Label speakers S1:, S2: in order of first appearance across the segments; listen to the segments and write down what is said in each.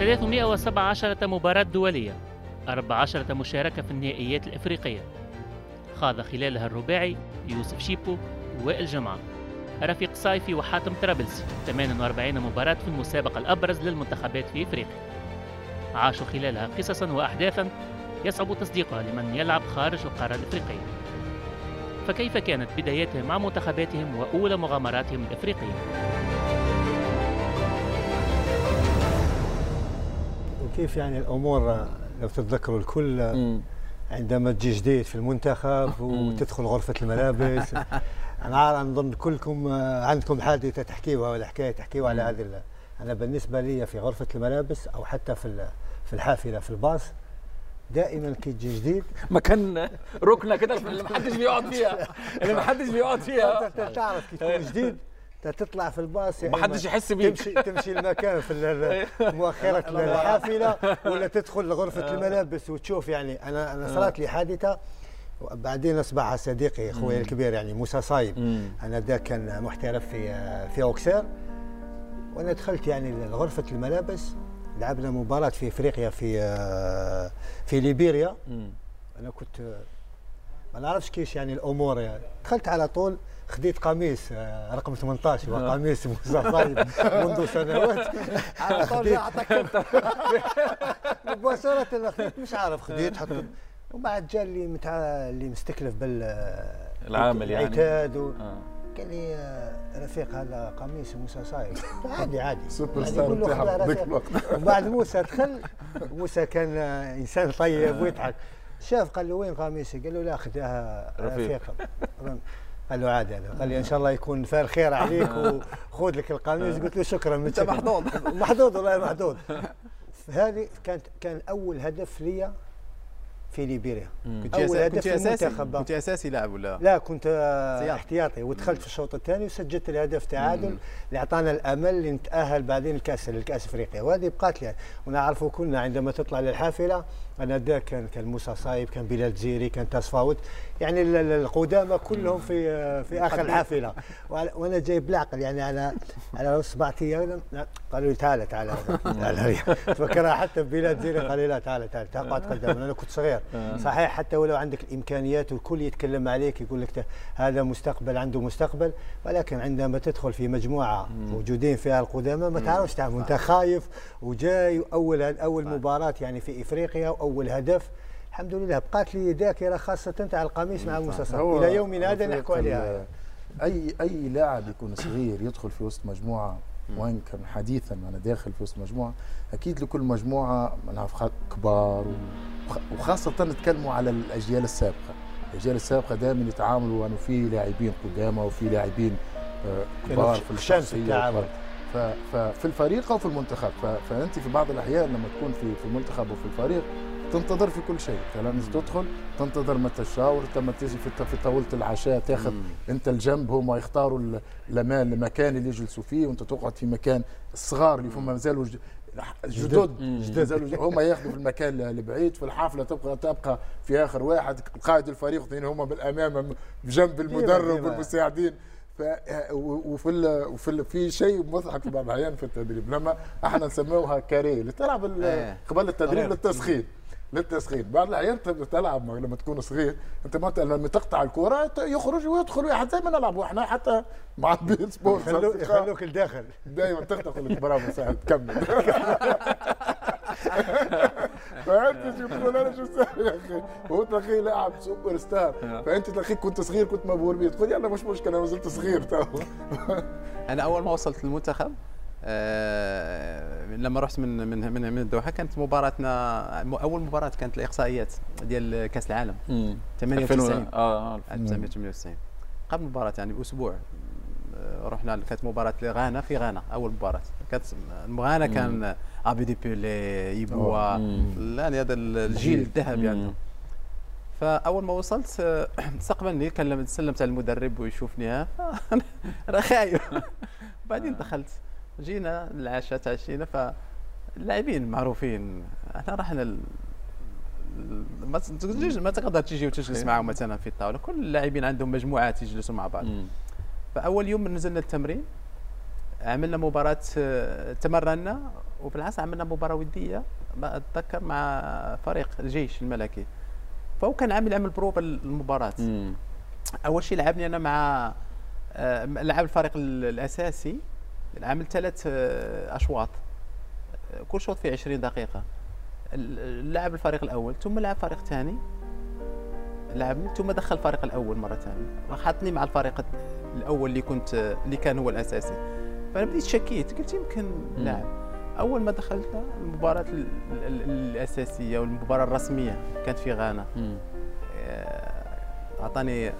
S1: 317 مباراة دولية 14 مشاركة في النهائيات الإفريقية. خاض خلالها الرباعي يوسف شيبو ووائل جمعة. رفيق صايفي وحاتم طرابلسي 48 مباراة في المسابقة الأبرز للمنتخبات في إفريقيا. عاشوا خلالها قصصا وأحداثا يصعب تصديقها لمن يلعب خارج القارة الإفريقية. فكيف كانت بداياتهم مع منتخباتهم وأولى مغامراتهم الإفريقية؟
S2: وكيف يعني الأمور لو تتذكروا الكل عندما تجي جديد في المنتخب وتدخل غرفة الملابس. أنا نظن كلكم عندكم حادثة تحكيوها ولا حكاية تحكيوها على هذه أنا بالنسبة لي في غرفة الملابس أو حتى في في الحافلة في الباص دائما كي تجي جديد
S3: مكان ركنة كده اللي ما حدش بيقعد فيها اللي ما حدش بيقعد فيها.
S2: تعرف كي تكون جديد. تطلع في الباص
S3: يعني ما حدش يحس بيك.
S2: تمشي تمشي المكان في مؤخرة الحافلة ولا تدخل لغرفة الملابس وتشوف يعني. أنا أنا صارت لي حادثة وبعدين أصبح صديقي أخوي الكبير يعني موسى صايب. أنا ذاك كان محترف في في أوكسير. وأنا دخلت يعني لغرفة الملابس لعبنا مباراة في إفريقيا في في ليبيريا. أنا كنت ما نعرفش كيش يعني الأمور يعني. دخلت على طول خديت قميص آه، رقم 18 هو قميص موسى صايب منذ سنوات. على طول مباشرة خديت مش عارف خديت حطيت. وبعد جاء اللي متع... اللي مستكلف بال
S3: العامل يعني.
S2: العتاد و... آه. قال لي رفيق هذا قميص موسى صايب عادي. عادي
S4: سوبر ستار بتاعه
S2: وبعد موسى دخل موسى كان إنسان طيب ويضحك. شاف قال له وين قميصي؟ قال له لا خذها رفيق. قال له عادي قال لي إن شاء الله يكون فال خير عليك وخذ لك القميص. قلت له شكرا
S3: أنت محظوظ.
S2: محظوظ والله محظوظ. هذه كانت كان أول هدف لي في ليبيريا.
S5: كنت كنت أساسي؟ كنت أساسي لاعب ولا؟
S2: لا كنت احتياطي. ودخلت في الشوط الثاني وسجلت الهدف تعادل. اللي اعطانا الأمل اللي نتاهل بعدين الكأس للكأس افريقيا وهذه بقات لي ونعرفوا كلنا عندما تطلع للحافلة أنا دا كان كان موسى صايب كان بلال زيري كان تصفاوت يعني القدامى كلهم في في اخر الحافلة. وأنا جاي بالعقل يعني على على سبعة أيام قالوا لي تعال تعال. تعال حتى بلال زيري قال لي لا تعال تعال. تقعد قدام. أنا كنت صغير. صحيح حتى ولو عندك الإمكانيات والكل يتكلم عليك يقول لك هذا مستقبل عنده مستقبل ولكن عندما تدخل في مجموعة موجودين فيها القدامى ما تعرفش تعمل أنت خايف وجاي أول اول مباراة يعني في إفريقيا أول هدف. الحمد لله بقات لي ذاكرة خاصة تاع القميص مع موسى إلى يومنا هذا نحكوا عليها.
S4: أي أي لاعب يكون صغير يدخل في وسط مجموعة وين كان حديثا أنا داخل في وسط مجموعة أكيد لكل مجموعة نعرف كبار وخاصة نتكلموا على الأجيال السابقة. الأجيال السابقة دائما يتعاملوا انه في لاعبين قدامى وفي لاعبين آه، كبار في الشخصية. ففي الفريق أو في المنتخب. فأنت في بعض الأحيان لما تكون في في المنتخب وفي الفريق تنتظر في كل شيء. لازم تدخل تنتظر متى تشاور لما تيجي في في طاولة العشاء تاخذ أنت الجنب هم يختاروا الامان المكان اللي يجلسوا فيه وأنت تقعد في مكان الصغار اللي هم مازالوا جدد. جدد هم ياخذوا في المكان البعيد في الحفلة تبقى تبقى في آخر واحد قائد الفريق اثنين هم بالأمام بجنب المدرب والمساعدين. وفي ال وفي في شيء مضحك في بعض الأحيان في التدريب لما إحنا نسموها carré اللي تلعب إيه. قبل التدريب للتسخين. للتسخين بعض الأحيان تلعب لما تكون صغير أنت ما لما تقطع الكره يخرج ويدخل واحد زي ما نلعب وإحنا حتى مع beIN Sport
S2: يخلوك الداخل.
S4: دائما تخطف لك برافو سعد كمل. فانت شو تقول أنا شو سوي يا أخي. هو تلاقيه لاعب سوبر ستار. فأنت تلاقيك كنت صغير كنت مبهور بيه. تقول يلا مش مشكلة أنا ما زلت صغير تو.
S5: أنا أول ما وصلت للمنتخب آه لما رحت من من من, من الدوحه كانت مباراتنا أول مباراة كانت الإقصائيات ديال كأس العالم. 98 آه 1998 قبل المباراه يعني بأسبوع. آه، رحنا كانت مباراة لغانا في غانا أول مباراة. كانت غانا كان ابي دي بيلي يبوا يعني هذا الجيل الذهبي يعني فأول ما وصلت آه، استقبلني كلمت سلمت على المدرب ويشوفني أنا خايف. بعدين دخلت. جينا العشاء تعشينا فاللاعبين معروفين. إحنا رحنا ما ما تقدر تجي وتجلس معهم مثلا في الطاولة. كل اللاعبين عندهم مجموعات يجلسوا مع بعض. فأول يوم نزلنا التمرين عملنا مباراة تمرنا وبالعكس عملنا مباراة ودية ما أتذكر مع فريق الجيش الملكي. فهو كان عامل عمل بروفا المباراة.
S3: مم.
S5: أول شيء لعبني أنا مع آه، لعب الفريق ال- الأساسي. عامل ثلاث آه، أشواط. آه، كل شوط فيه 20 دقيقة. لعب الفريق الأول ثم لعب فريق ثاني. لعبني ثم دخل الفريق الأول مرة ثانية. حطني مع الفريق الأول اللي كنت اللي كان هو الأساسي. فأنا بديت شكيت قلت يمكن لاعب. أول ما دخلت المباراة ال- ال- الأساسية والمباراة الرسمية كانت في غانا. آه، أعطاني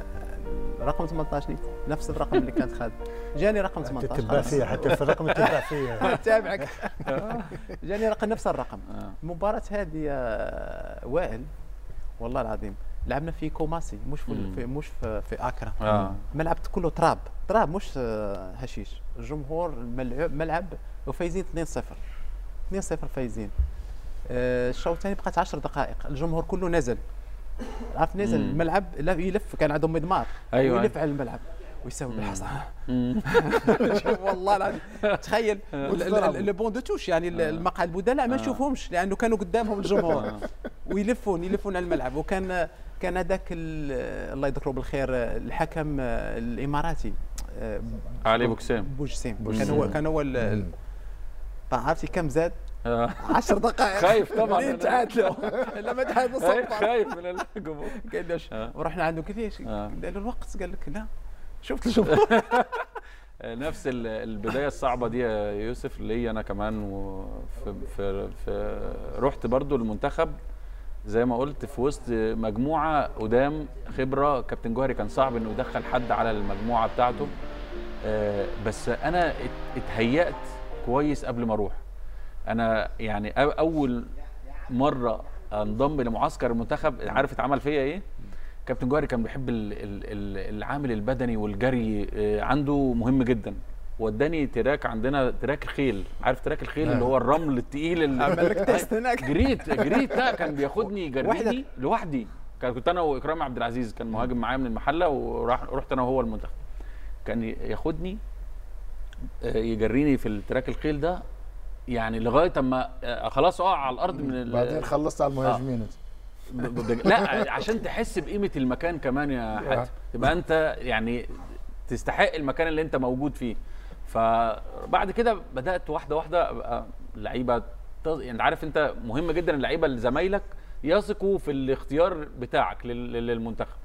S5: رقم 18 نفس الرقم اللي كانت خالد جاني رقم 18
S2: تتبع. فيها حتى في الرقم تتبع فيها
S5: تابعك جاني رقم نفس الرقم.
S3: آه.
S5: المباراة هذه يا وائل والله العظيم لعبنا في كوماسي مش في,
S3: مم.
S5: في مش في, في اكرا
S3: آه.
S5: ملعب كله تراب. تراب مش آه، حشيش. الجمهور الملعب ملعب وفايزين 2-0 2-0 فايزين. آه، الشوط الثاني بقات 10 دقائق. الجمهور كله نزل. عرفت نزل. الملعب يلف كان عندهم مضمار.
S3: أيوة.
S5: ويلف على الملعب ويسوي بالحصى. والله العظيم. تخيل. ال- le banc de touche يعني ال- المقعد البدلاء ما نشوفهمش لأنه كانوا قدامهم الجمهور. ويلفون يلفون على الملعب. وكان كان هذاك ال- الله يذكره بالخير الحكم الإماراتي آه،
S3: علي بوجسيم.
S5: بوجسيم. كان. هو كان هو عرفتي كم زاد؟
S3: آه.
S5: 10 دقائق.
S3: خايف طبعاً.
S5: تعادلوا. لما تعادلوا صفر.
S3: خايف من الجمهور
S5: قال له
S3: آه.
S5: ورحنا عنده ليش؟
S3: آه.
S5: قال له الوقت قال لك لا. شفت الجمهور
S3: نفس ال- البداية الصعبة دي يا يوسف ليا أنا كمان وفي في في رحت برضو المنتخب. زي ما قلت في وسط مجموعة قدام خبرة. كابتن جوهري كان صعب إنه يدخل حد على المجموعة بتاعته. آه، بس أنا ات- اتهيأت كويس قبل ما أروح. أنا يعني أول مرة أنضم لمعسكر المنتخب عارف اتعمل فيا إيه؟ كابتن جوهري كان بيحب ال- ال- ال- العامل البدني والجري آه، عنده مهم جدا. وداني track عندنا track الخيل. عارف track الخيل اللي هو الرمل التقيل اللي
S5: عمل لك test هناك.
S3: جريت جريت لا كان بياخدني يجريني؟ لوحدي. كان كنت أنا وإكرام عبد العزيز كان مهاجم معايا من المحلة وراح رحت أنا وهو المنتخب. كان ياخدني آه، يجريني في التراك الخيل ده. يعني لغاية أما آه، خلاص أقع على الأرض من
S4: بعدين خلصت على المهاجمين.
S3: ب- لا عشان تحس بقيمة المكان كمان يا حاتم. تبقى أنت يعني تستحق المكان اللي أنت موجود فيه. فبعد كده بدأت واحدة واحدة أبقى لعيبة يعني عارف أنت مهم جدا اللعيبة اللي زمايلك يثقوا في الاختيار بتاعك لل- لل- للمنتخب.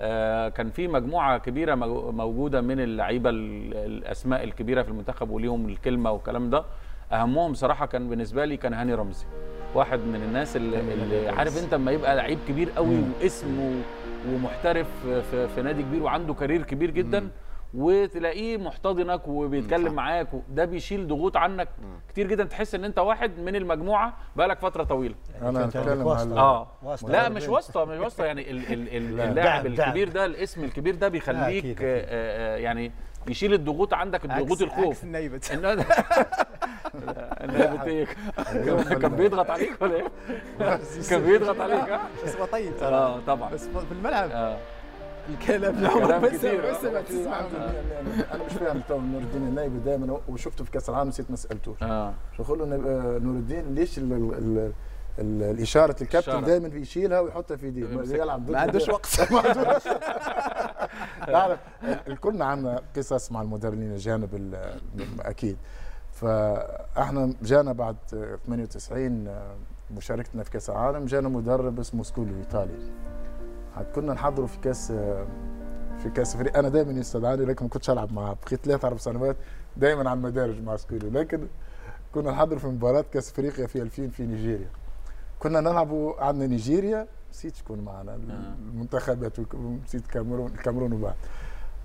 S3: آه، كان في مجموعة كبيرة مو- موجودة من اللعيبة ال- الأسماء الكبيرة في المنتخب وليهم الكلمة والكلام ده. أهمهم بصراحة كان بالنسبة لي كان هاني رمزي واحد من الناس اللي, اللي عارف أنت لما يبقى لعيب كبير قوي واسم و- ومحترف في, في نادي كبير وعنده كارير كبير جدا وتلاقيه محتضنك وبيتكلم معاك ده بيشيل ضغوط عنك كتير جدا تحس إن أنت واحد من المجموعة بقالك فترة طويلة
S4: أنا
S2: كنت عندك
S4: أتكلم
S2: واسطة.
S4: على
S3: آه
S2: واسطة
S3: لا مش؟ واسطة مش واسطة يعني ال ال ال
S4: لا.
S3: اللاعب. الكبير ده الاسم الكبير ده بيخليك آه،. آه، يعني بيشيل الضغوط عندك الضغوط الخوف.
S5: عكس
S3: لا، النائب إيه؟ كان- بيضغط عليك ولا إيه؟ كان بيضغط عليك ها؟
S5: بس ترى.
S3: آه طبعا.
S5: بس في الملعب.
S3: آه.
S5: الكلام
S3: كلام
S5: بس
S3: كتير.
S5: بس ما تسمع
S4: أنا مش فاهم تو نور الدين النيبت دائما وشفته في كأس العالم نسيت ما سالتوش
S3: آه.
S4: شو أقول له آه، نور الدين ليش ال ال ال ال الإشارة الكابتن. دائما بيشيلها ويحطها في
S3: إيديه.
S4: يلعب
S5: ما عندوش وقت.
S4: تعرف الكلنا عندنا قصص مع المدربين الجانب ال- أكيد. فإحنا جانا بعد 98 آه، مشاركتنا في كأس العالم جانا مدرب اسمه سكوليو ايطالي عاد كنا نحضره في كأس في كأس فريق. أنا دائما يستدعاني لكن ما كنتش ألعب معاه. بقيت ثلاث أربع سنوات دائما على المدارج مع سكولي. لكن كنا نحضر في مباراة كأس افريقيا في 2000 في نيجيريا. كنا نلعبوا عندنا نيجيريا نسيت شكون معنا المنتخبات والك- نسيت كاميرون الكاميرون وبعد.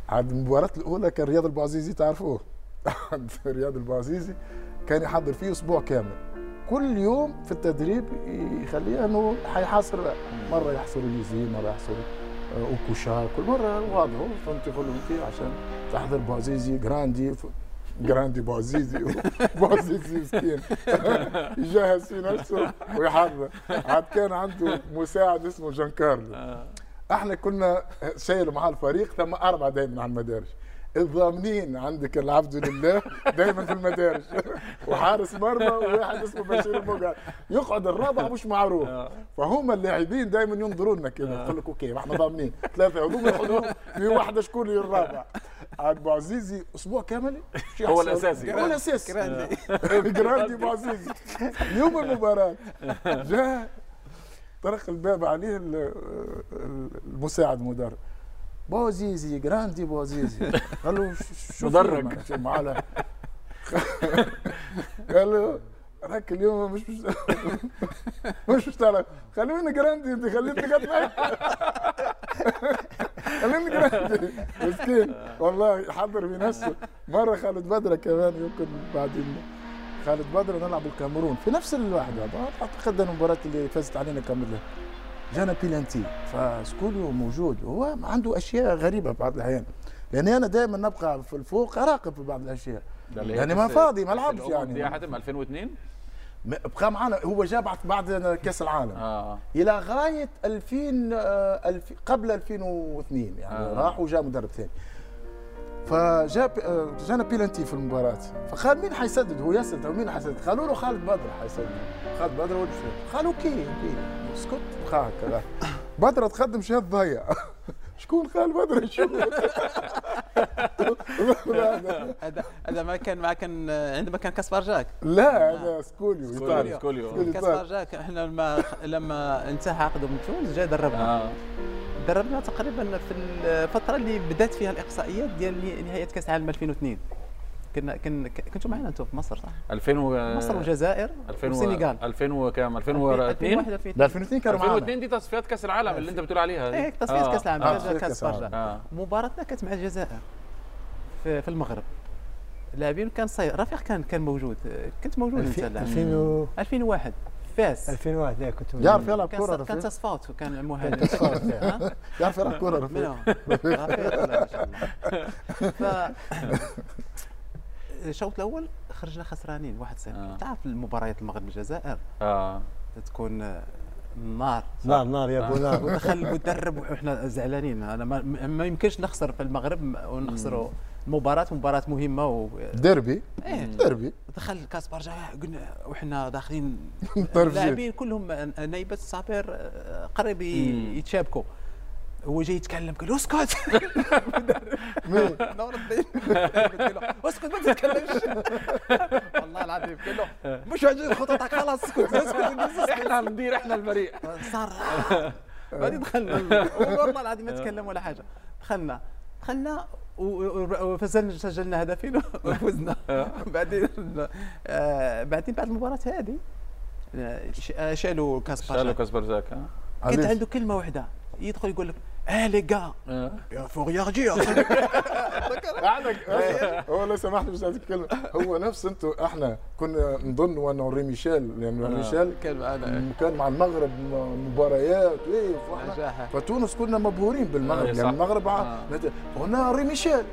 S4: عاد المباراة الأولى كان رياض البوعزيزي تعرفوه؟ رياض البوعزيزي كان يحضر فيه أسبوع كامل. كل يوم في التدريب يخليه إنه حيحاصر مرة يحصر ليزي مرة يحصر آه، أوكوشا كل مرة واضح. فهمت يقول عشان تحضر بوعزيزي جراندي جراندي بوعزيزي بوعزيزي مسكين يجهز في نفسه ويحضر عاد كان عنده مساعد اسمه جان كارلو. إحنا كنا شايلوا معاه الفريق ثم أربعة دايما على المدارج. الضامنين عندك العبد لله دائما في المدارج. وحارس مرمى وواحد اسمه بشير المقعد. يقعد الرابع مش معروف.
S3: آه.
S4: فهم اللاعبين دائما ينظروا لنا كذا يقول لك okay إحنا ضامنين. ثلاثة هذوم يقعدوا في واحدة شكون الرابع. عاد بوعزيزي أسبوع كامل
S3: هو
S4: يحصل؟
S3: الأساسي.
S4: هو الأساسي
S5: grande.
S4: grande بوعزيزي يوم المباراة جاء طرق الباب عليه ال- ال- المساعد المدرب بوعزيزي grande بوعزيزي قال له
S3: مدرج.
S4: معاه قال له راك اليوم مش مش مش مشترك خلوني جراندي انت خليتني معي خليني جراندي. مسكين. والله حضر في نفسه. مرة خالد بدره كمان يمكن بعدين. خالد بدر نلعب الكاميرون. في نفس الواحدة أعتقد المباراة اللي فازت علينا كاميرون جانا بيلانتي. فسكوليو موجود. هو عنده أشياء غريبة بعض الأحيان. لأني أنا دائما نبقى في الفوق أراقب في بعض
S3: الأشياء.
S4: يعني ما فاضي ما لعبش يعني.
S3: دي حاتم 2002
S4: م- بقى معنا هو جاء بعد بعد كأس العالم.
S3: آه.
S4: إلى غاية 2000 آه، قبل 2002 يعني
S3: آه.
S4: آه. راح وجاء مدرب ثاني. فجاء آه، جانا بيلانتي في المباراة. فقال مين حيسدد؟ هو يسدد أو مين حيسدد؟ قالوا له خالد بدر حيسدد؟ خالد بدر هو اللي شفت. قال okay okay اسكت. بقى هكذا. بدر تقدم شهاد ضيع شكون خالد بدر؟ شو؟
S5: هذا هذا ما كان ما كان عندما كان كاسبار جاك.
S4: لا هذا سكوليو
S3: سكوليو. سكوليو.
S5: كاسبار جاك إحنا لما لما انتهى عقده من تونس جا دربنا.
S3: آه.
S5: دربنا تقريبا في الفترة اللي بدأت فيها الاقصائيات ديال نهاية كأس العالم 2002 كنا كن كنتوا معنا أنتم في مصر صح؟
S3: 2000 و
S5: مصر والجزائر
S3: 2000 و-
S5: والسنغال
S3: 2000 وكام 2002
S5: 2001
S4: لا 2002 كانوا معنا
S3: 2002 دي تصفيات كأس العالم اللي أنت بتقول عليها.
S5: إيه تصفيات
S3: آه.
S5: كأس العالم
S3: آه.
S5: كأس
S4: كأس العالم.
S5: برجا
S3: آه
S5: مباراتنا كانت مع الجزائر في, في المغرب اللاعبين كان صاير رفيق كان كان موجود كنت موجود إنت
S2: 2000
S5: اللاعب.
S2: 2000 و
S5: 2001 فاس
S2: 2001 لا كنت
S4: يعرف يلعب
S5: كان
S4: كره
S5: كان
S4: رفيق
S5: تصفات وكان مهاجم
S2: تصفات،
S5: ها؟
S4: يعرف يلعب كره رفيق؟
S5: رفيق ما شاء الله ف الشوط الأول خرجنا خسرانين 1-0
S3: آه.
S5: تعرف المباريات المغرب الجزائر؟
S3: آه.
S5: تكون آه، نار.
S2: نار نار يا أبو نار.
S5: ودخل المدرب وحنا زعلانين. أنا ما, ما يمكنش نخسر في المغرب ونخسروا مباراة مباراة مهمة و...
S4: ديربي.
S5: إيه.
S4: ديربي.
S5: دخل كاس برجا قلنا وحنا داخلين. اللاعبين كلهم نايبة الصابر آه، قريب. يتشابكوا. هو جاي يتكلم قال له أسكت. نور الدين أسكت ما تتكلمش. والله العظيم. قال له مش عاجبني خططك خلاص اسكت اسكت
S3: إحنا ندير إحنا الفريق.
S5: صار. بعدين دخلنا. والله العظيم ما تكلم ولا حاجة. دخلنا دخلنا وفزلنا سجلنا هدفين وفزنا. بعدين آه، بعدين بعد المباراة هذه آه، ش- شالوا كاس
S3: شالوا
S5: باشا
S3: كاس برزاك آه
S5: كانت؟ عنده كلمة واحدة. يدخل يقول لك آه لي جا
S3: آه.
S5: يا فوق يا
S4: هو لو سمحت مش هتتكلم هو نفس أنتوا إحنا كنا نظن وأنا وري ميشيل لأن
S3: آه.
S4: ميشيل
S5: كان معنا
S4: كان مع المغرب مباريات إيه وإحنا
S5: نجاح
S4: فتونس كنا مبهورين بالمغرب.
S3: آه،
S4: لأن
S3: صح.
S4: المغرب ع-
S3: آه.
S4: ري ميشيل.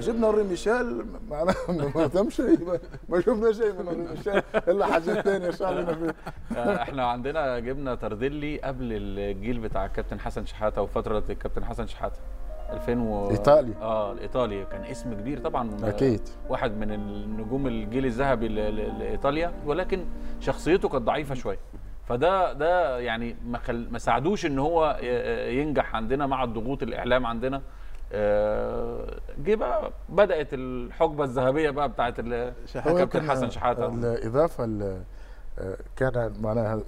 S4: جبنا ري ميشيل معناها ما تم شيء ما- شفنا شيء من ري ميشيل إلا حاجات ثانية شعبنا
S3: آه، إحنا عندنا جبنا تردلي قبل الجيل بتاع الكابتن حسن شحاتة وفترة الكابتن حسن شحاتة. 2000 و...
S4: إيطالي.
S3: آه الإيطالي. كان اسم كبير طبعا.
S4: أكيد.
S3: واحد من النجوم الجيل الذهبي لإيطاليا ولكن شخصيته كانت ضعيفة شوية. فده ده يعني ما خل... ما ساعدوش إن هو ينجح عندنا مع الضغوط الإعلام عندنا. جه بقى بدأت الحقبة الذهبية بقى بتاعت كابتن حسن شحاتة.
S4: الإضافة ال- آه، كان معناها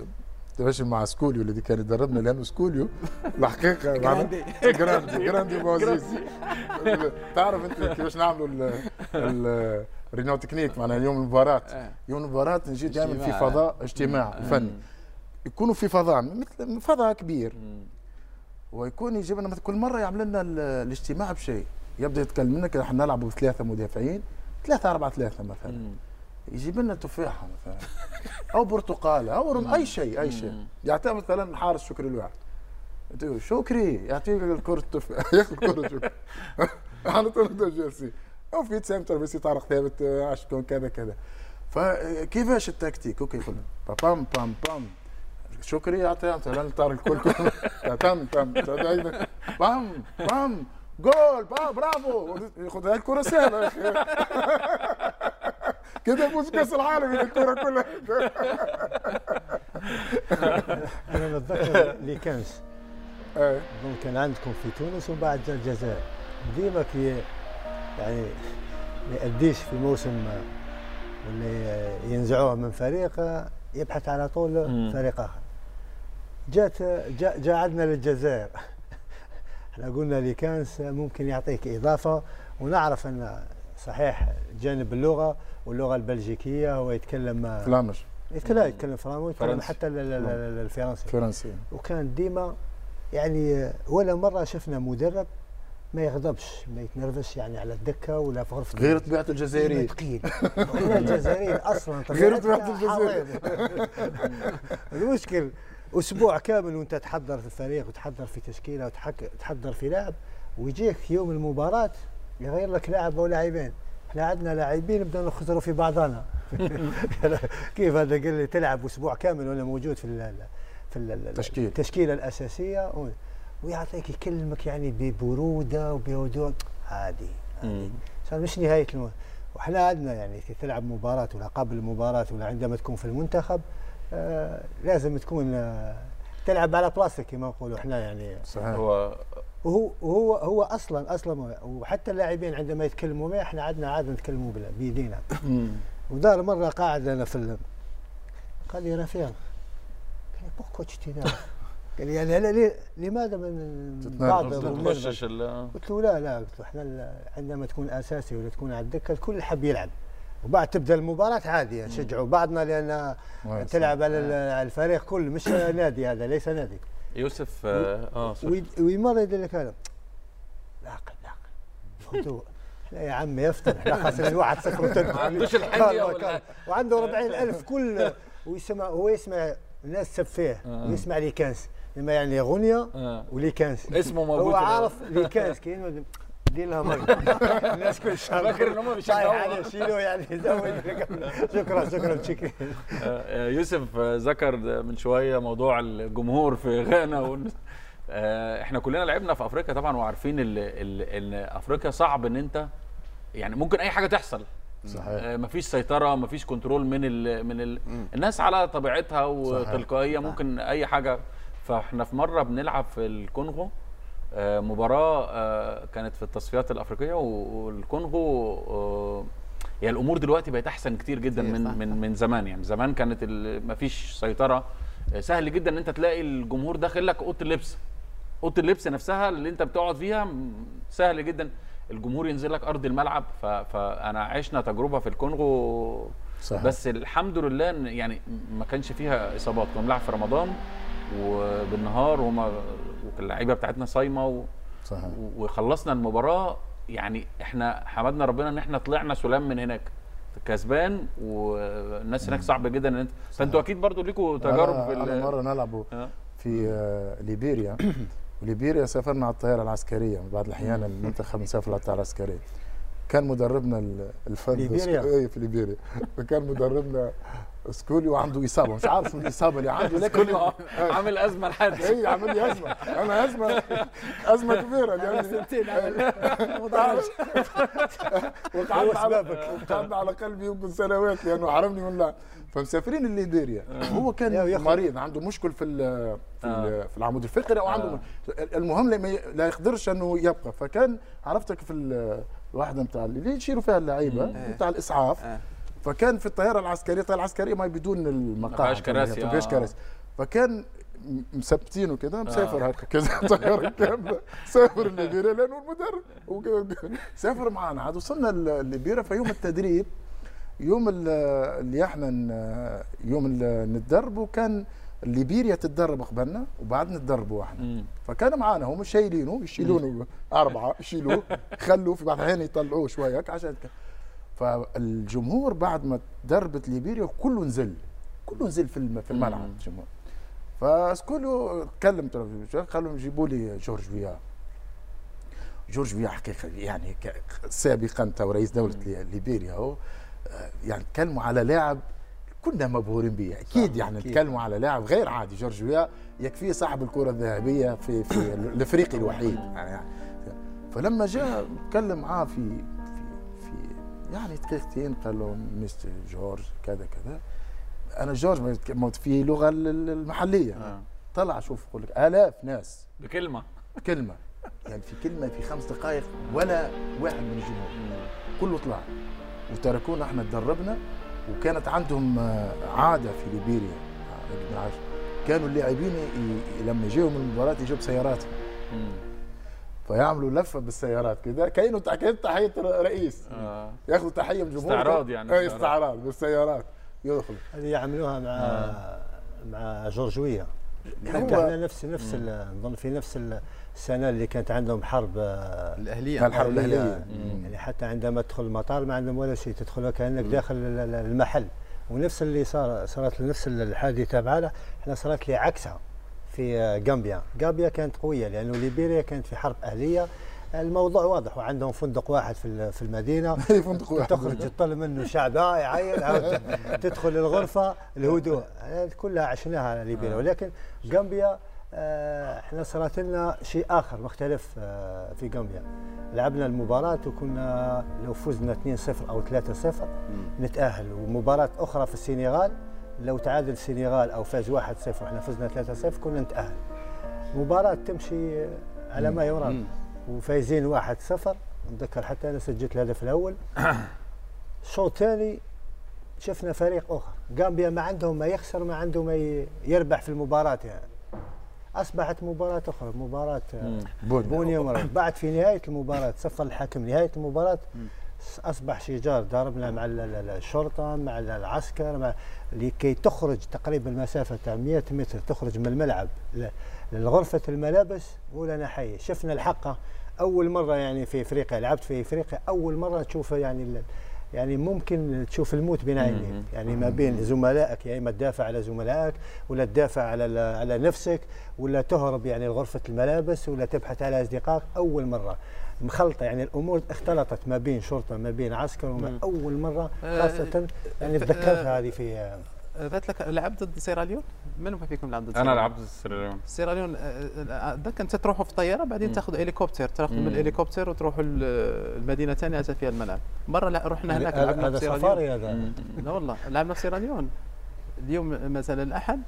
S4: تمشي مع سكوليو اللي كان يدربنا لأنه سكوليو الحقيقة معناها- جراندي جراندي بوزيز تعرف أنت كيفاش نعملوا ال- ال- ال réunion technique معناها يوم المباراة.
S5: آه.
S4: يوم المباراة نجي دائما في. فضاء اجتماع فني يكونوا في فضاء مثل فضاء كبير. ويكون يجيب لنا كل مرة يعمل لنا ال- الاجتماع بشيء. يبدأ يتكلم لنا كده إحنا نلعب بثلاثه مدافعين ثلاثة أربعة ثلاثة مثلا. يجيب لنا تفاحة مثلا أو برتقالة أو رم أي شيء أي شيء. يعطيها مثلا حارس شكري الواحد شكري يعطيك الكرة التفاح ياخذ الكرة شكري على طول جالسين أو في سنتر بس طارق ثابت آه، عشتون كذا كذا. فكيفاش التكتيك؟ أوكي بام بام بام. شكري يعطيها مثلا طارق الكل. كل تم تم. بام بام. جول با برافو. ياخذ هاي الكرة سهلة يا أخي. كده يفوز كأس العالم الكرة كلها.
S2: أنا بتذكر ليكانس
S4: إيه.
S2: أظن كان عندكم في تونس وبعد جا الجزائر. ديما كي يعني ما يأديش في موسم واللي ينزعوه من فريق يبحث على طول. فريق اخر جات جاء جا عندنا للجزائر إحنا قلنا ليكانس ممكن يعطيك إضافة ونعرف أن صحيح جانب اللغة واللغة البلجيكية هو يتكلم
S4: فلامش
S2: يتكلم يتكلم فرنسي ويتكلم
S3: فرنسي.
S2: حتى ال- ال- ال- الفرنسي
S4: فرنسي
S2: وكان ديما يعني ولا مرة شفنا مدرب ما يغضبش ما يتنرفزش يعني على الدكة ولا في غرفة
S4: غير. طبيعته
S2: ديما
S4: الجزائري
S2: ثقيل إحنا الجزائريين أصلا
S4: غير
S2: طبيعتنا
S4: طبيعة الجزائر.
S2: حريض. المشكل أسبوع كامل وأنت تحضر في الفريق وتحضر في تشكيلة وتحضر في لاعب ويجيك يوم المباراة يغير لك لاعب أو لاعبين. إحنا عندنا لاعبين نبدا نخسروا في بعضنا. كيف هذا؟ قال لي تلعب أسبوع كامل وأنا موجود في ال في ال-
S4: تشكيل.
S2: التشكيلة الأساسية. ويعطيك يكلمك يعني ببرودة وبهدوء. عادي عادي. صار مش نهاية الم... وإحنا عندنا يعني تلعب مباراة ولا قبل المباراة ولا عندما تكون في المنتخب لازم تكون آه تلعب على بلاستيك كما نقولوا إحنا يعني.
S4: صحيح.
S3: هو
S2: وهو هو هو أصلا أصلا وحتى اللاعبين عندما يتكلموا معي إحنا عندنا عادة نتكلموا بيدينا. ودار مرة قاعد أنا في ال- قال لي رفيق قال لي بوكو تشتي قال لي يعني هلا ليه لماذا من. بعض
S3: ال-
S2: قلت له لا لا. قلت له إحنا عندما تكون أساسي ولا تكون على الدكه الكل حب يلعب. وبعد تبدأ المباراة عادي نشجعوا بعضنا
S4: لأن
S2: تلعب على على الفريق كل مش نادي هذا ليس نادي.
S3: يوسف آه
S2: آه، ويمر يدير لك هذا. لاقل لاقل هدوء إحنا يا عمي يفتح إحنا خاسرين واحد صفر وتدخل.
S3: ما عندوش
S2: كان. وعنده 40 ألف كل ويسمع هو يسمع الناس تسب فيه
S3: آه.
S2: ويسمع لي كانس لما يعني غنية
S3: آه.
S2: ولي كانس
S3: اسمه موجود
S2: هو عارف لي كانس كاين دير لها مي الناس كل شهر
S3: فاكر إن هم بيشجعوها.
S2: طايح عليه شيلو يعني زود. شكرا شكرا شكرا.
S3: آه، يوسف آه، ذكر من شوية موضوع الجمهور في غانا آه، إحنا كلنا لعبنا في أفريقيا طبعا وعارفين ال- ال- إن أفريقيا صعب إن انت يعني ممكن أي حاجة تحصل.
S4: صحيح.
S3: آه، مفيش سيطرة مفيش كنترول من ال من ال الناس على طبيعتها
S4: صحيح.
S3: وتلقائية ممكن أي حاجة. فإحنا في مرة بنلعب في الكونغو آه، مباراة آه، كانت في التصفيات الأفريقية والكونغو آه، هي الأمور دلوقتي بقت أحسن كتير جدا من
S5: صح،
S3: من من زمان. يعني زمان كانت مفيش سيطرة آه، سهل جدا إن أنت تلاقي الجمهور داخل لك أوضة اللبس. أوضة اللبس نفسها اللي أنت بتقعد فيها سهل جدا. الجمهور ينزل لك أرض الملعب. فانا عشنا تجربة في الكونغو.
S4: صحيح.
S3: بس الحمد لله يعني ما كانش فيها إصابات. كنا بنلعب في رمضان وبالنهار وما واللعيبه بتاعتنا صايمة و...
S4: صحيح.
S3: وخلصنا المباراة يعني إحنا حمدنا ربنا إن إحنا طلعنا سلام من هناك. كسبان والناس هناك صعب جدا إن انت فأنتوا أكيد برضو ليكوا تجارب في
S4: أنا مرة نلعبوا
S3: آه.
S4: في آه، ليبيريا. وليبيريا سافرنا على الطيارة العسكرية. من بعض الأحيان المنتخب نسافر على الطيارة العسكرية. كان مدربنا ال- الفرد
S2: ليبيريا؟
S4: اي في ليبيريا. فكان مدربنا سكولي وعنده إصابة. مش عارف من الإصابة اللي عنده لكن
S3: عامل أزمة لحد.
S4: اي عامل لي أزمة. أنا أزمة أزمة كبيرة. لأن
S5: سنتين.
S4: وقعدنا على وقعدنا على قلبي يمكن سنوات لأنه حرمني من اللعب فمسافرين الليبيريا هو
S2: يا
S4: كان مريض عنده مشكل في ال- في,
S3: آه.
S4: في العمود الفقري أو عنده
S3: آه.
S4: المهم لا يقدرش أنه يبقى. فكان عرفتك في الواحده بتاع اللي يشيلوا فيها اللعيبة
S5: مم.
S4: بتاع الإسعاف.
S5: آه.
S4: فكان في الطيارة العسكرية الطيارة العسكرية ما بدون المقاعد.
S3: كراسي،
S4: ما فيهاش
S3: آه.
S4: كراسي. فكان مثبتينه كده مسافر هكا كذا طيارة كامله سافر الليبيريا لأنه المدرب. سافر معنا عاد وصلنا ال- الليبيريا فيوم التدريب. يوم ال- اللي إحنا يوم ال- نتدربوا كان ليبيريا تتدرب قبلنا وبعد نتدربوا إحنا.
S3: مم.
S4: فكان معانا هم شايلينه يشيلونه أربعة يشيلوه يخلوه في بعض الأحيان يطلعوه شوية عشان فالجمهور بعد ما تدربت ليبيريا كله نزل كله نزل في في الملعب. الجمهور. فسكولو تكلم قال لهم جيبوا لي جورج ويا جورج ويا حقيقة يعني سابقا تو رئيس دولة لي- ليبيريا هو. يعني تكلموا على لاعب كنا مبهورين به أكيد يعني. تكلموا على لاعب غير عادي. جورج ويا يكفيه صاحب الكرة الذهبية في في الإفريقي الوحيد. يعني فلما جاء تكلم معاه في في في يعني دقيقتين قال له مستر جورج كذا كذا. أنا جورج في لغة ال- ال- المحلية.
S3: آه.
S4: طلع شوف يقول لك آلاف ناس.
S3: بكلمة.
S4: كلمة. يعني في كلمة في خمس دقائق ولا واحد من الجمهور. كله طلع. وتركونا إحنا تدربنا وكانت عندهم آه، عادة في ليبيريا آه،. كانوا اللاعبين لما يجيهم المباراة يجوا بسيارات
S3: مم.
S4: فيعملوا لفة بالسيارات كده كأنه كانت تحية رئيس
S3: آه.
S4: ياخذوا تحية من الجمهور
S3: استعراض يعني.
S4: اي استعراض بالسيارات يدخلوا
S2: هذه يعملوها مع مع جورجويه حتى
S4: هو-
S2: إحنا نفس نفس ال- نظن في نفس السنة اللي كانت عندهم حرب آه،
S5: الأهلية.
S4: الحرب. الأهلية.
S2: يعني حتى عندما تدخل المطار ما عندهم ولا شيء تدخل وكانك داخل ال- ال- المحل. ونفس اللي صار صارت نفس الحادثة معنا إحنا صارت لي عكسها في آه، غامبيا غامبيا كانت قوية لأنه ليبيريا كانت في حرب أهلية. الموضوع واضح وعندهم فندق واحد في في المدينة.
S4: فندق واحد.
S2: تخرج تطل منه شعب آه يعين عاود تدخل الغرفة الهدوء. كلها عشناها ليبيريا. ولكن غامبيا آه، إحنا صارت لنا شيء آخر مختلف آه، في غامبيا لعبنا المباراة وكنا لو فزنا 2-0 أو 3-0 نتأهل. ومباراة أخرى في السنغال لو تعادل السنغال أو فاز 1-0 وإحنا فزنا 3-0 كنا نتأهل. مباراة تمشي على ما يرام. وفايزين 1-0 نتذكر حتى أنا سجلت الهدف الأول. الشوط الثاني شفنا فريق آخر. غامبيا ما عندهم ما يخسر ما عنده ما يربح في المباراة يعني. أصبحت مباراة
S3: أخرى
S4: مباراة
S2: بونيا مرة بعد في نهاية المباراة صفر الحكم نهاية المباراة أصبح شجار ضربنا مع ال- ال- الشرطة مع ال- العسكر مع لكي تخرج تقريبا مسافة تاع 100 متر تخرج من الملعب لغرفه الملابس ولنا حي شفنا الحقه أول مرة يعني في إفريقيا لعبت في إفريقيا أول مرة تشوف يعني يعني ممكن تشوف الموت بين عينيك. يعني ما بين زملائك يا إما تدافع على زملائك ولا تدافع على على نفسك ولا تهرب يعني لغرفة الملابس ولا تبحث على أصدقائك. أول مرة مخلطة يعني الأمور اختلطت ما بين شرطة ما بين عسكر وما أول مرة خاصة يعني تذكرتها هذه في
S5: ذات لك لعب ضد سيراليون؟ من فيكم لعب ضد
S3: أنا
S5: سيراليون؟
S3: لعبت السيراليون
S5: سيراليون. ذاك أنت تروحوا في الطياره بعدين تاخذ هليكوبتر تاخذ من. الهليكوبتر وتروحوا ال- المدينة الثانية فيها الملعب. مرة لا رحنا هناك لعبنا في سيراليون.
S2: سفاري هذا.
S5: لا والله لعبنا في سيراليون. اليوم مثلا الأحد.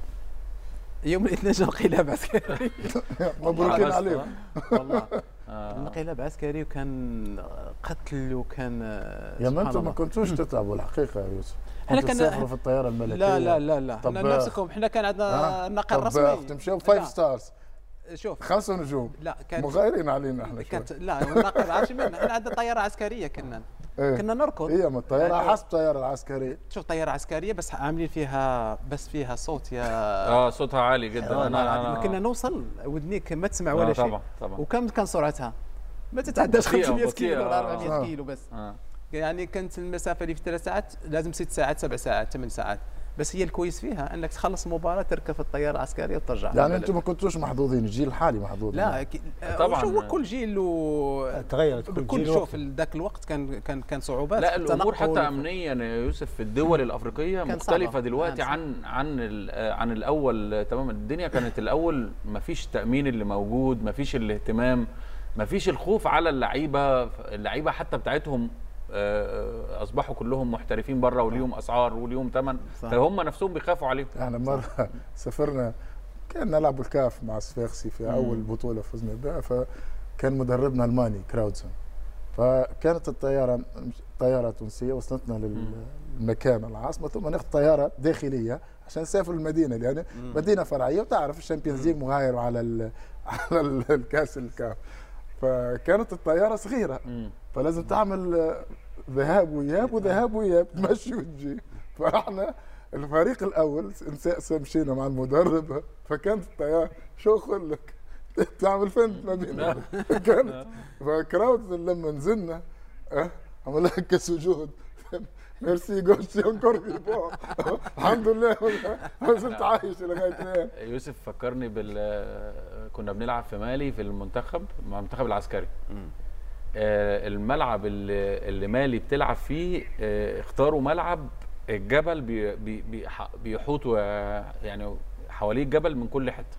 S5: يوم الاثنين جا انقلاب عسكري.
S4: مبروكين عليهم.
S5: والله.
S3: آه.
S5: انقلاب عسكري وكان قتل وكان
S4: يا ما أنتم ما. كنتوش تتعبوا الحقيقة يا يوسف. إحنا
S5: كنا-
S4: في الطيارة الملكية
S5: لا لا لا لا إحنا نفسكم إحنا كان عندنا
S4: آه.
S5: النقل الرسمي
S4: تمشيوا فايف
S5: لا.
S4: ستارز
S5: شوف
S4: خمسة نجوم
S5: لا كان
S4: مغايرين علينا إحنا
S5: كانت لا النقل عارف من إحنا عندنا طيارة عسكرية كنا
S4: إيه.
S5: كنا نركض
S4: هي من الطيارة
S5: يعني-
S4: حسب الطياره العسكرية
S5: شوف طيارة عسكرية بس عاملين فيها بس فيها صوت يا
S3: آه صوتها عالي جدا أنا
S5: العظيم.
S3: انا
S5: كنا نوصل ودنيك ما تسمع
S3: آه،
S5: ولا شيء
S3: طبعا طبعا
S5: وكم كان سرعتها؟ ما تتعداش
S3: بطيئة-
S5: 500
S3: بطيئة،
S5: كيلو ولا
S3: آه.
S5: 400
S4: آه.
S5: كيلو بس
S3: آه.
S5: يعني كانت المسافة اللي في ثلاث ساعات لازم ست ساعات سبع ساعات ثمان ساعات بس هي الكويس فيها إنك تخلص المباراه تركب في الطيارة العسكرية وترجع
S4: يعني. أنتم ما كنتوش محظوظين الجيل الحالي محظوظ
S5: لا ك-
S3: طبعاً.
S5: هو كل جيل له
S2: تغيرت كل
S5: كل
S2: جيل
S5: شوف. ذاك الوقت كان كان كان صعوبات
S3: لا
S5: الأمور
S3: حتى امنيا يا يوسف في الدول
S5: الأفريقية
S3: مختلفة
S5: صعبة.
S3: دلوقتي عن عن ال- آه، عن الأول تماما الدنيا كانت الأول ما فيش تامين اللي موجود ما فيش الاهتمام ما فيش الخوف على اللعيبة اللعيبة حتى بتاعتهم آه، أصبحوا كلهم محترفين بره وليهم أسعار وليهم ثمن. فهم نفسهم بيخافوا عليهم
S4: إحنا مرة سافرنا كأن نلعب الكاف مع صفاقسي في أول بطولة فزنا بها فكان مدربنا ألماني كراودسون فكانت الطيارة طيارة تونسية وصلتنا للمكان العاصمة ثم ناخذ طيارة داخلية عشان نسافر المدينة لأن مدينة فرعية وتعرف ال Champions League مغاير على على ال- الكاس الكاف. فكانت الطيارة صغيرة.
S3: مم.
S4: فلازم تعمل آه، ذهاب واياب وذهاب واياب تمشي وتجي. فاحنا الفريق الأول مشينا مع المدرب. فكانت الطياره شو أقول لك؟ تعمل فند ما بيننا. كانت فكراود لما نزلنا آه، عمل لك سجود merci je suis encore vivant الحمد لله. ما زلت عايش لغاية الآن.
S3: يوسف فكرني بال كنا بنلعب في مالي في المنتخب مع المنتخب العسكري. الملعب اللي, مالي بتلعب فيه آه، اختاروا ملعب الجبل بي بي بيح- بيحوطوا آه، يعني حواليه الجبل من كل حتة.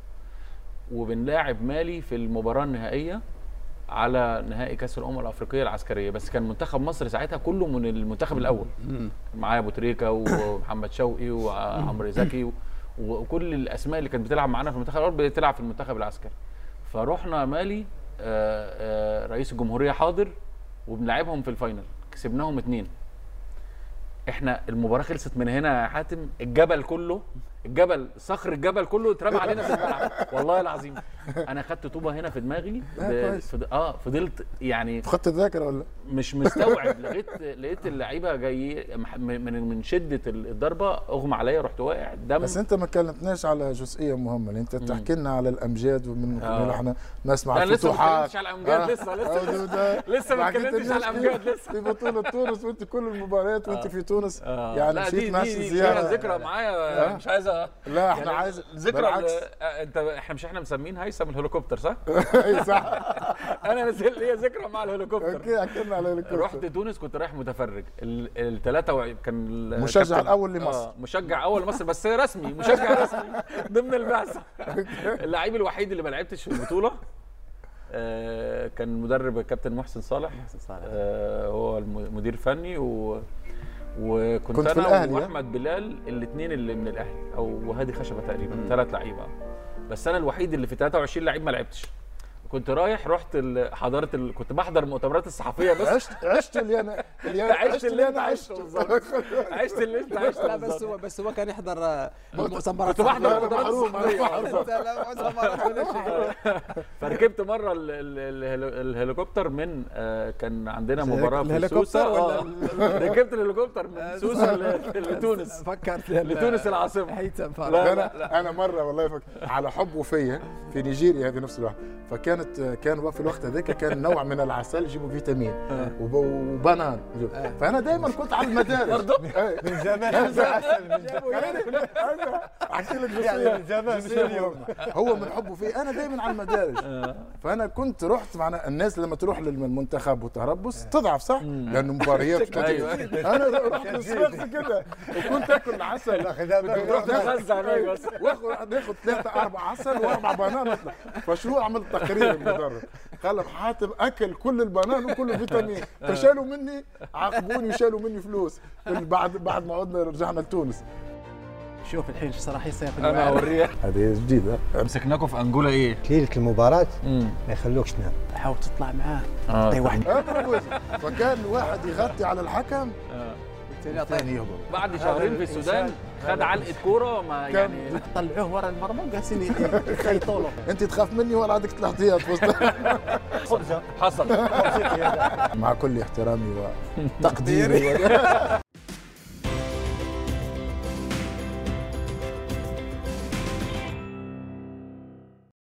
S3: وبنلاعب مالي في المباراة النهائية على نهائي كأس الأمم الأفريقية العسكرية. بس كان منتخب مصر ساعتها كله من المنتخب الأول. معايا أبو تريكة ومحمد شوقي وعمرو زكي وكل الأسماء اللي كانت بتلعب معانا في المنتخب الأول بتلعب في المنتخب العسكري. فروحنا مالي آه، آه، رئيس الجمهورية حاضر وبنلعبهم في الفاينل. كسبناهم اتنين. إحنا المباراة خلصت من هنا يا حاتم الجبل كله الجبل صخر الجبل كله اترمى علينا في الملعب. والله العظيم. أنا خدت طوبة هنا في دماغي. فض- آه فضلت يعني
S4: فقدت الذاكرة ولا
S3: مش مستوعب. لقيت لقيت اللعيبة جاي من من شدة الضربة أغمى عليا رحت واقع دم.
S4: بس أنت ما كلمتناش على جزئية مهمة اللي أنت تحكي لنا على الأمجاد ومن
S3: آه.
S4: إحنا نسمع
S3: لا لسه ما على الأمجاد لسه لسه
S4: لسه
S3: ما اتكلمتش على الأمجاد لسه.
S4: في بطولة تونس وأنت كل المباريات وأنت في تونس.
S3: آه.
S4: يعني مشيت
S3: دي
S4: زياره
S3: ذكرى معايا
S4: آه.
S3: مش
S4: لا. إحنا
S3: يعني
S4: عايز
S3: ذكرى ال- آه، انت إحنا مش إحنا مسمين هيثم الهليكوبتر صح؟
S4: أي صح.
S3: أنا نزل لي ذكرى مع الهليكوبتر
S4: okay احكي لنا على الهليكوبتر.
S3: رحت تونس كنت رايح متفرج. الثلاثة وع... كان
S4: مشجع الأول لمصر.
S3: آه مشجع أول لمصر بس رسمي مشجع رسمي. ضمن البعثة اللعيب الوحيد اللي ما لعبتش في البطولة آه كان مدرب الكابتن محسن صالح.
S5: محسن صالح.
S3: آه هو المدير الفني و وكنت
S4: كنت في
S3: أنا
S4: الأهلي،؟
S3: وأحمد بلال الاثنين اللي من الأهلي أو وهادي خشبة تقريبا ثلاث لعيبة. بس أنا الوحيد اللي في 23 لعيب ما لعبتش. كنت رايح رحت حضرت ال... كنت بحضر المؤتمرات الصحفية بس
S4: عشت عشت اللي أنا اللي أنا-
S3: عشت اللي انت
S4: أنا
S3: عشته بالظبط عشت اللي انت عشته
S5: لا بس. هو بس هو كان يحضر آه، المؤتمرات
S3: كنت بحضر. فركبت مرة ال- ال- ال- الهليكوبتر من آه، كان عندنا مباراة في
S5: الهليكوبتر
S3: سوسة
S5: ولا
S3: آه. ركبت الهليكوبتر من سوسة لتونس
S5: فكرت
S3: لتونس
S5: العاصمة.
S3: لا،
S4: أنا أنا مرة والله. على حبه فيا في نيجيريا في نفس الوقت فكانت كان في الوقت هذاك كان نوع من العسل يجيبوا فيتامين. وب... وبنان. فأنا دائما كنت على المدارس. إيه.
S2: من زمان هذا عسل من زمان.
S4: أحكي لك
S2: يعني. من زمان
S4: هو. من حبه فيه. أنا دائما على المدارج فأنا كنت رحت معنا. الناس لما تروح للمنتخب وتربص تضعف صح؟ لأنه مباريات
S3: أيوة.
S4: أنا رحت للصفاقس كده. وكنت آكل عسل. واخد ناخد ثلاثة أربع عسل وأربع بنان. فشو عملت تقرير المدرب. قال لك حاتم أكل كل البنان وكل الفيتامين فشالوا مني عاقبوني وشالوا مني فلوس. بعد بعد ما عدنا رجعنا لتونس.
S5: شوف الحين إيش راح يصير. في أنا.
S3: أوريك.
S4: هذه جديدة.
S3: مسكناكم في انجولا إيه؟
S2: ليله
S3: المباراة.
S2: ما يخلوكش تنام
S5: حاول تطلع معاه.
S3: آه
S5: أي واحد.
S4: أضرب فكان واحد يغطي على الحكم.
S5: الثاني
S4: الثاني يهبط.
S3: بعد شهرين في السودان خد علقة كورة ما؟ يعني
S5: طلعوه ورا المرمى وجالسين يخيطوا له
S4: أنت تخاف مني ولا عندك الاحتياط في وسط
S2: خبزه
S3: حصل.
S4: مع كل احترامي وتقديري.